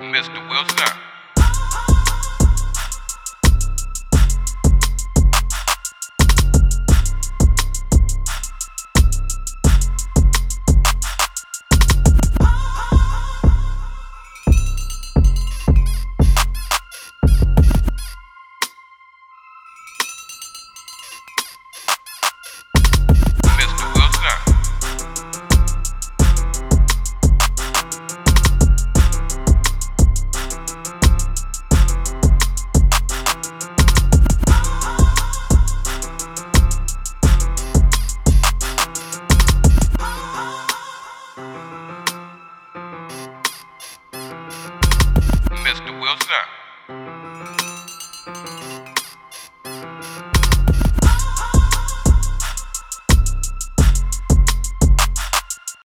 Mr. Wilson. くだ。